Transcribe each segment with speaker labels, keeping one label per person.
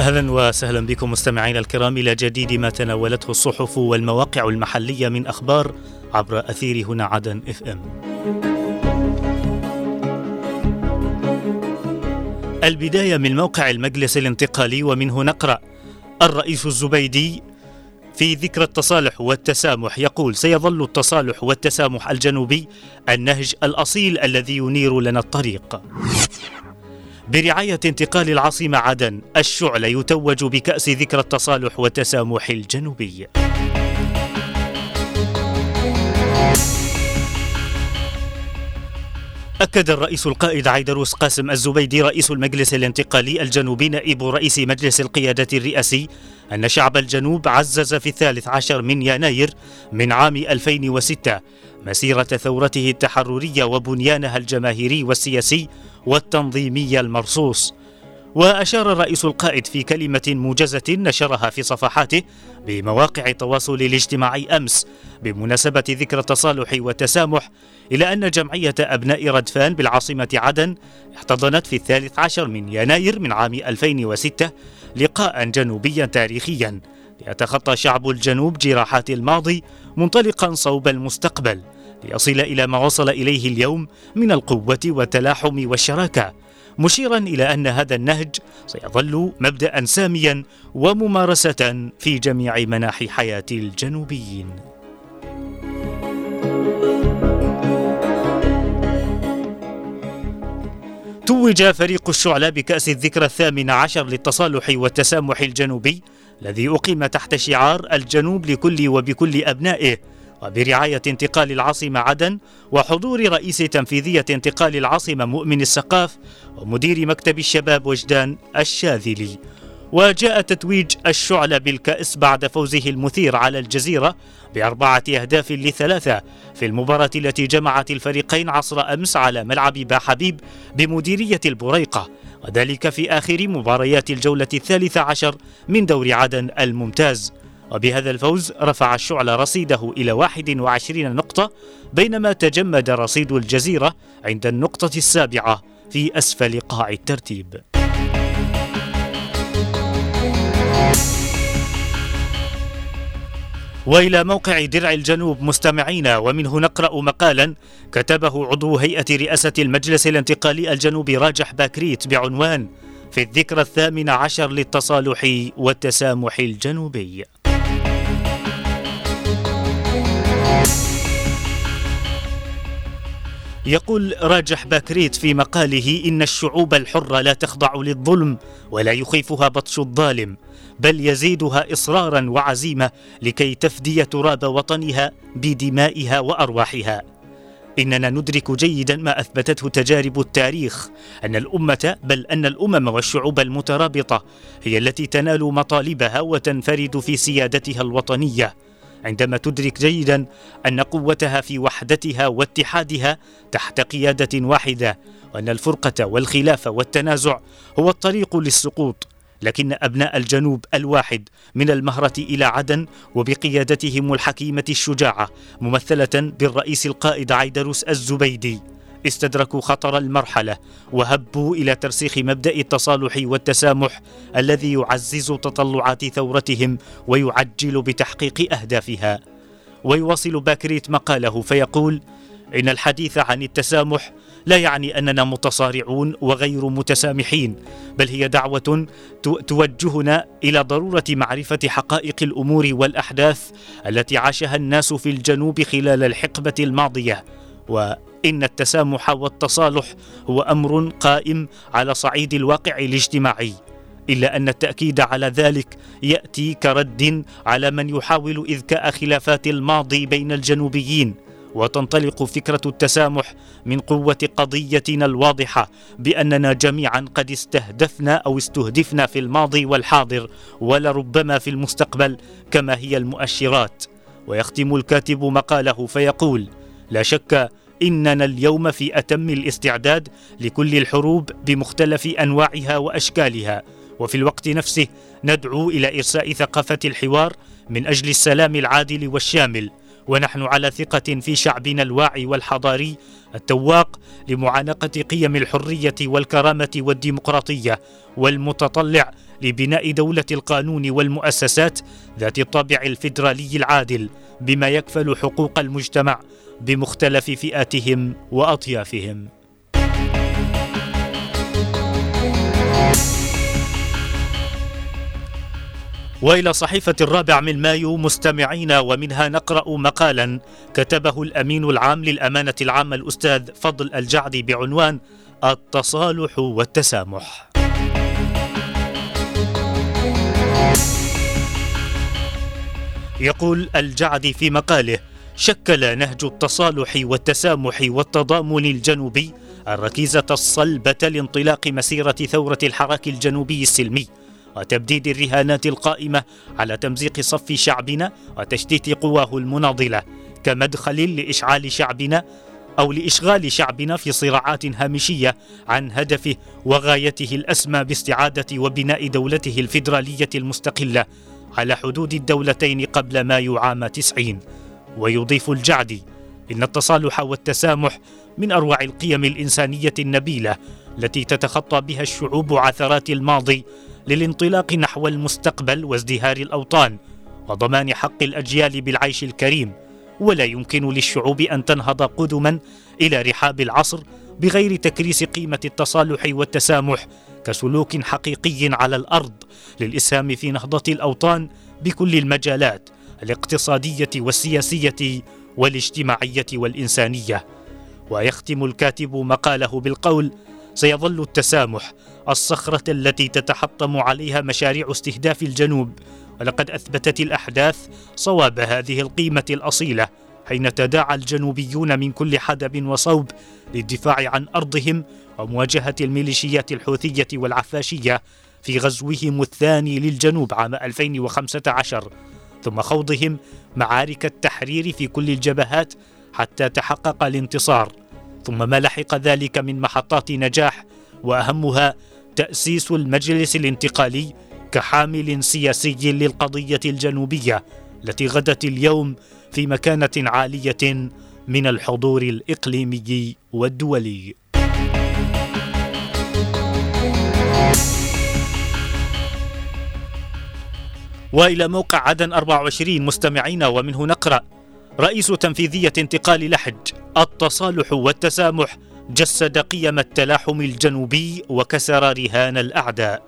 Speaker 1: أهلا وسهلا بكم مستمعينا الكرام إلى جديد ما تناولته الصحف والمواقع المحلية من أخبار عبر أثير هنا عدن إف إم. البداية من موقع المجلس الانتقالي ومنه نقرأ الرئيس الزبيدي في ذكرى التصالح والتسامح يقول سيظل التصالح والتسامح الجنوبي النهج الأصيل الذي ينير لنا الطريق. برعاية انتقال العاصمة عدن الشعلة يتوج بكأس ذكرى التصالح والتسامح الجنوبي. أكد الرئيس القائد عيدروس قاسم الزبيدي رئيس المجلس الانتقالي الجنوبي نائب رئيس مجلس القيادة الرئاسي أن شعب الجنوب عزز في الثالث عشر من يناير من عام 2006 مسيرة ثورته التحررية وبنيانها الجماهيري والسياسي والتنظيمي المرصوص. وأشار الرئيس القائد في كلمة موجزة نشرها في صفحاته بمواقع التواصل الاجتماعي أمس بمناسبة ذكرى التصالح والتسامح إلى أن جمعية أبناء ردفان بالعاصمة عدن احتضنت في الثالث عشر من يناير من عام 2006 لقاء جنوبيا تاريخيا ليتخطى شعب الجنوب جراحات الماضي منطلقا صوب المستقبل ليصل إلى ما وصل إليه اليوم من القوة والتلاحم والشراكة مشيرا إلى أن هذا النهج سيظل مبدأ ساميا وممارسة في جميع مناحي حياة الجنوبيين. توج فريق الشعلة بكأس الذكرى الثامنة عشر للتصالح والتسامح الجنوبي الذي أقيم تحت شعار الجنوب لكل وبكل أبنائه وبرعاية انتقال العاصمة عدن وحضور رئيس تنفيذية انتقال العاصمة مؤمن السقاف ومدير مكتب الشباب وجدان الشاذلي. وجاء تتويج الشعلة بالكأس بعد فوزه المثير على الجزيرة بأربعة أهداف لثلاثة في المباراة التي جمعت الفريقين عصر أمس على ملعب باحبيب بمديرية البريقة وذلك في آخر مباريات الجولة الثالثة عشر من دور عدن الممتاز. وبهذا الفوز رفع الشعل رصيده إلى 21 نقطة بينما تجمد رصيد الجزيرة عند النقطة السابعة في أسفل قاع الترتيب. وإلى موقع درع الجنوب مستمعينا ومنه نقرأ مقالا كتبه عضو هيئة رئاسة المجلس الانتقالي الجنوبي راجح باكريت بعنوان في الذكرى الثامنة عشر للتصالح والتسامح الجنوبي. يقول راجح باكريت في مقاله إن الشعوب الحرة لا تخضع للظلم ولا يخيفها بطش الظالم. بل يزيدها إصرارا وعزيمة لكي تفدي تراب وطنها بدمائها وأرواحها. إننا ندرك جيدا ما أثبتته تجارب التاريخ أن الأمة بل أن الأمم والشعوب المترابطة هي التي تنال مطالبها وتنفرد في سيادتها الوطنية. عندما تدرك جيدا أن قوتها في وحدتها واتحادها تحت قيادة واحدة وأن الفرقة والخلاف والتنازع هو الطريق للسقوط لكن أبناء الجنوب الواحد من المهرة إلى عدن وبقيادتهم الحكيمة الشجاعة ممثلة بالرئيس القائد عيدروس الزبيدي. استدركوا خطر المرحلة وهبوا إلى ترسيخ مبدأ التصالح والتسامح الذي يعزز تطلعات ثورتهم ويعجل بتحقيق أهدافها. ويواصل باكريت مقاله فيقول إن الحديث عن التسامح لا يعني أننا متصارعون وغير متسامحين بل هي دعوة توجهنا إلى ضرورة معرفة حقائق الأمور والأحداث التي عاشها الناس في الجنوب خلال الحقبة الماضية. وإن التسامح والتصالح هو أمر قائم على صعيد الواقع الاجتماعي إلا أن التأكيد على ذلك يأتي كرد على من يحاول إذكاء خلافات الماضي بين الجنوبيين. وتنطلق فكرة التسامح من قوة قضيتنا الواضحة بأننا جميعا قد استهدفنا أو استهدفنا في الماضي والحاضر ولربما في المستقبل كما هي المؤشرات. ويختم الكاتب مقاله فيقول لا شك إننا اليوم في أتم الاستعداد لكل الحروب بمختلف أنواعها وأشكالها. وفي الوقت نفسه ندعو إلى إرساء ثقافة الحوار من أجل السلام العادل والشامل ونحن على ثقة في شعبنا الواعي والحضاري التواق لمعانقة قيم الحرية والكرامة والديمقراطية والمتطلع لبناء دولة القانون والمؤسسات ذات الطابع الفيدرالي العادل بما يكفل حقوق المجتمع بمختلف فئاتهم وأطيافهم. وإلى صحيفة الرابع من مايو مستمعين ومنها نقرأ مقالا كتبه الأمين العام للأمانة العامة الأستاذ فضل الجعدي بعنوان التصالح والتسامح. يقول الجعدي في مقاله شكل نهج التصالح والتسامح والتضامن الجنوبي الركيزة الصلبة لانطلاق مسيرة ثورة الحراك الجنوبي السلمي وتبديد الرهانات القائمة على تمزيق صف شعبنا وتشتيت قواه المناضلة كمدخل لإشعال شعبنا أو لإشغال شعبنا في صراعات هامشية عن هدفه وغايته الأسمى باستعادة وبناء دولته الفيدرالية المستقلة على حدود الدولتين قبل مايو عام تسعين. ويضيف الجعدي إن التصالح والتسامح من أروع القيم الإنسانية النبيلة التي تتخطى بها الشعوب عثرات الماضي للانطلاق نحو المستقبل وازدهار الأوطان وضمان حق الأجيال بالعيش الكريم ولا يمكن للشعوب أن تنهض قدما إلى رحاب العصر بغير تكريس قيمة التصالح والتسامح كسلوك حقيقي على الأرض للإسهام في نهضة الأوطان بكل المجالات الاقتصادية والسياسية والاجتماعية والإنسانية. ويختم الكاتب مقاله بالقول سيظل التسامح الصخرة التي تتحطم عليها مشاريع استهداف الجنوب. ولقد أثبتت الأحداث صواب هذه القيمة الأصيلة حين تداعى الجنوبيون من كل حدب وصوب للدفاع عن أرضهم ومواجهة الميليشيات الحوثية والعفاشية في غزوهم الثاني للجنوب عام 2015 ثم خوضهم معارك التحرير في كل الجبهات حتى تحقق الانتصار. ثم ما لحق ذلك من محطات نجاح وأهمها تأسيس المجلس الانتقالي كحامل سياسي للقضية الجنوبية التي غدت اليوم في مكانة عالية من الحضور الإقليمي والدولي. وإلى موقع عدن 24 مستمعين ومنه نقرأ رئيس تنفيذية انتقال لحج التصالح والتسامح جسد قيم التلاحم الجنوبي وكسر رهان الأعداء.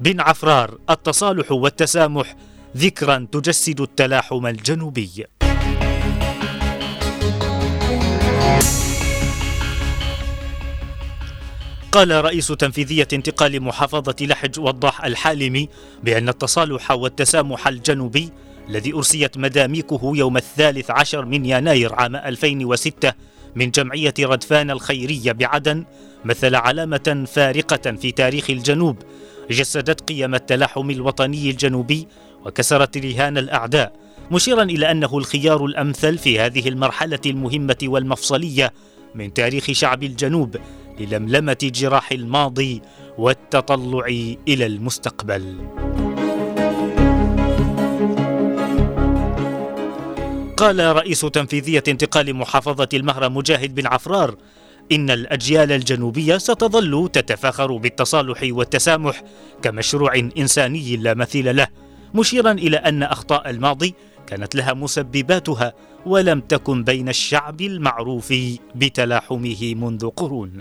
Speaker 1: بن عفرار التصالح والتسامح ذكرا تجسد التلاحم الجنوبي. قال رئيس تنفيذية انتقال محافظة لحج وضاح الحالمي بأن التصالح والتسامح الجنوبي الذي أرسيت مداميكه يوم الثالث عشر من يناير عام 2006 من جمعية ردفان الخيرية بعدن مثل علامة فارقة في تاريخ الجنوب جسدت قيم التلاحم الوطني الجنوبي وكسرت رهان الأعداء مشيرا إلى أنه الخيار الأمثل في هذه المرحلة المهمة والمفصلية من تاريخ شعب الجنوب للملمة جراح الماضي والتطلع إلى المستقبل. قال رئيس تنفيذية انتقال محافظة المهره مجاهد بن عفرار إن الأجيال الجنوبية ستظل تتفاخر بالتصالح والتسامح كمشروع إنساني لا مثيل له مشيرا إلى أن أخطاء الماضي كانت لها مسبباتها ولم تكن بين الشعب المعروف بتلاحمه منذ قرون.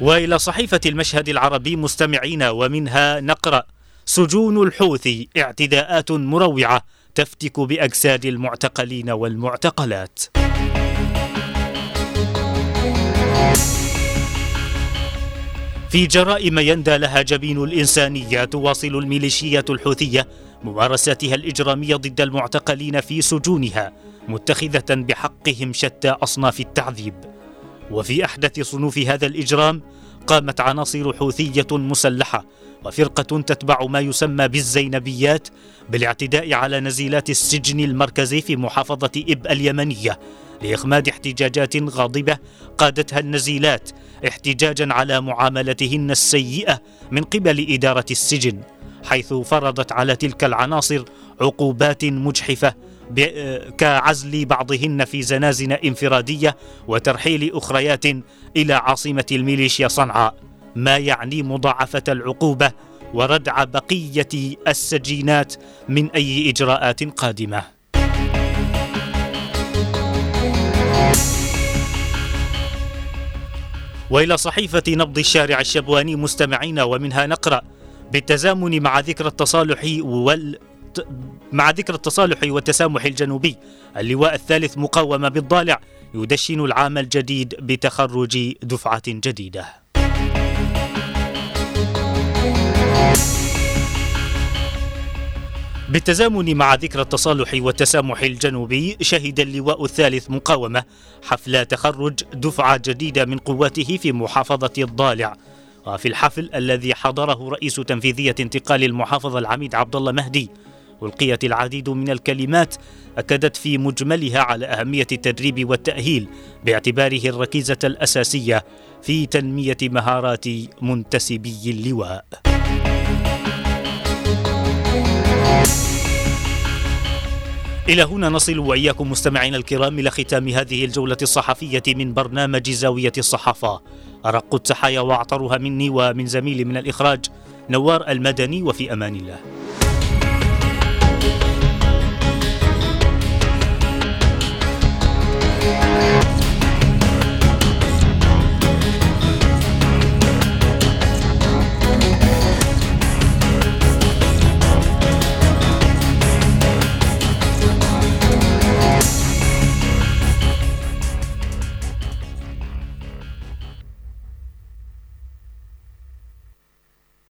Speaker 1: وإلى صحيفة المشهد العربي مستمعين ومنها نقرأ سجون الحوثي اعتداءات مروعة تفتك بأجساد المعتقلين والمعتقلات. في جرائم يندى لها جبين الإنسانية تواصل الميليشيات الحوثية ممارساتها الإجرامية ضد المعتقلين في سجونها متخذة بحقهم شتى أصناف التعذيب. وفي أحدث صنوف هذا الإجرام قامت عناصر حوثية مسلحة وفرقة تتبع ما يسمى بالزينبيات بالاعتداء على نزيلات السجن المركزي في محافظة إب اليمنية لإخماد احتجاجات غاضبة قادتها النزيلات احتجاجا على معاملتهن السيئة من قبل إدارة السجن حيث فرضت على تلك العناصر عقوبات مجحفة كعزل بعضهن في زنازن انفرادية وترحيل أخريات إلى عاصمة الميليشيا صنعاء ما يعني مضاعفة العقوبة وردع بقية السجينات من أي إجراءات قادمة. وإلى صحيفة نبض الشارع الشبواني مستمعين ومنها نقرأ بالتزامن مع ذكرى التصالح وال مع ذكرى التصالح والتسامح الجنوبي اللواء الثالث مقاومة بالضالع يدشن العام الجديد بتخرج دفعة جديدة. بالتزامن مع ذكرى التصالح والتسامح الجنوبي شهد اللواء الثالث مقاومة حفل تخرج دفعة جديدة من قواته في محافظة الضالع. وفي الحفل الذي حضره رئيس تنفيذية انتقال المحافظة العميد عبد الله مهدي ألقيت العديد من الكلمات أكدت في مجملها على أهمية التدريب والتأهيل باعتباره الركيزة الأساسية في تنمية مهارات منتسبي اللواء. إلى هنا نصل وإياكم مستمعينا الكرام إلى ختام هذه الجولة الصحفية من برنامج زاوية الصحافة أرق التحايا وأعطرها مني ومن زميلي من الإخراج نوار المدني وفي أمان الله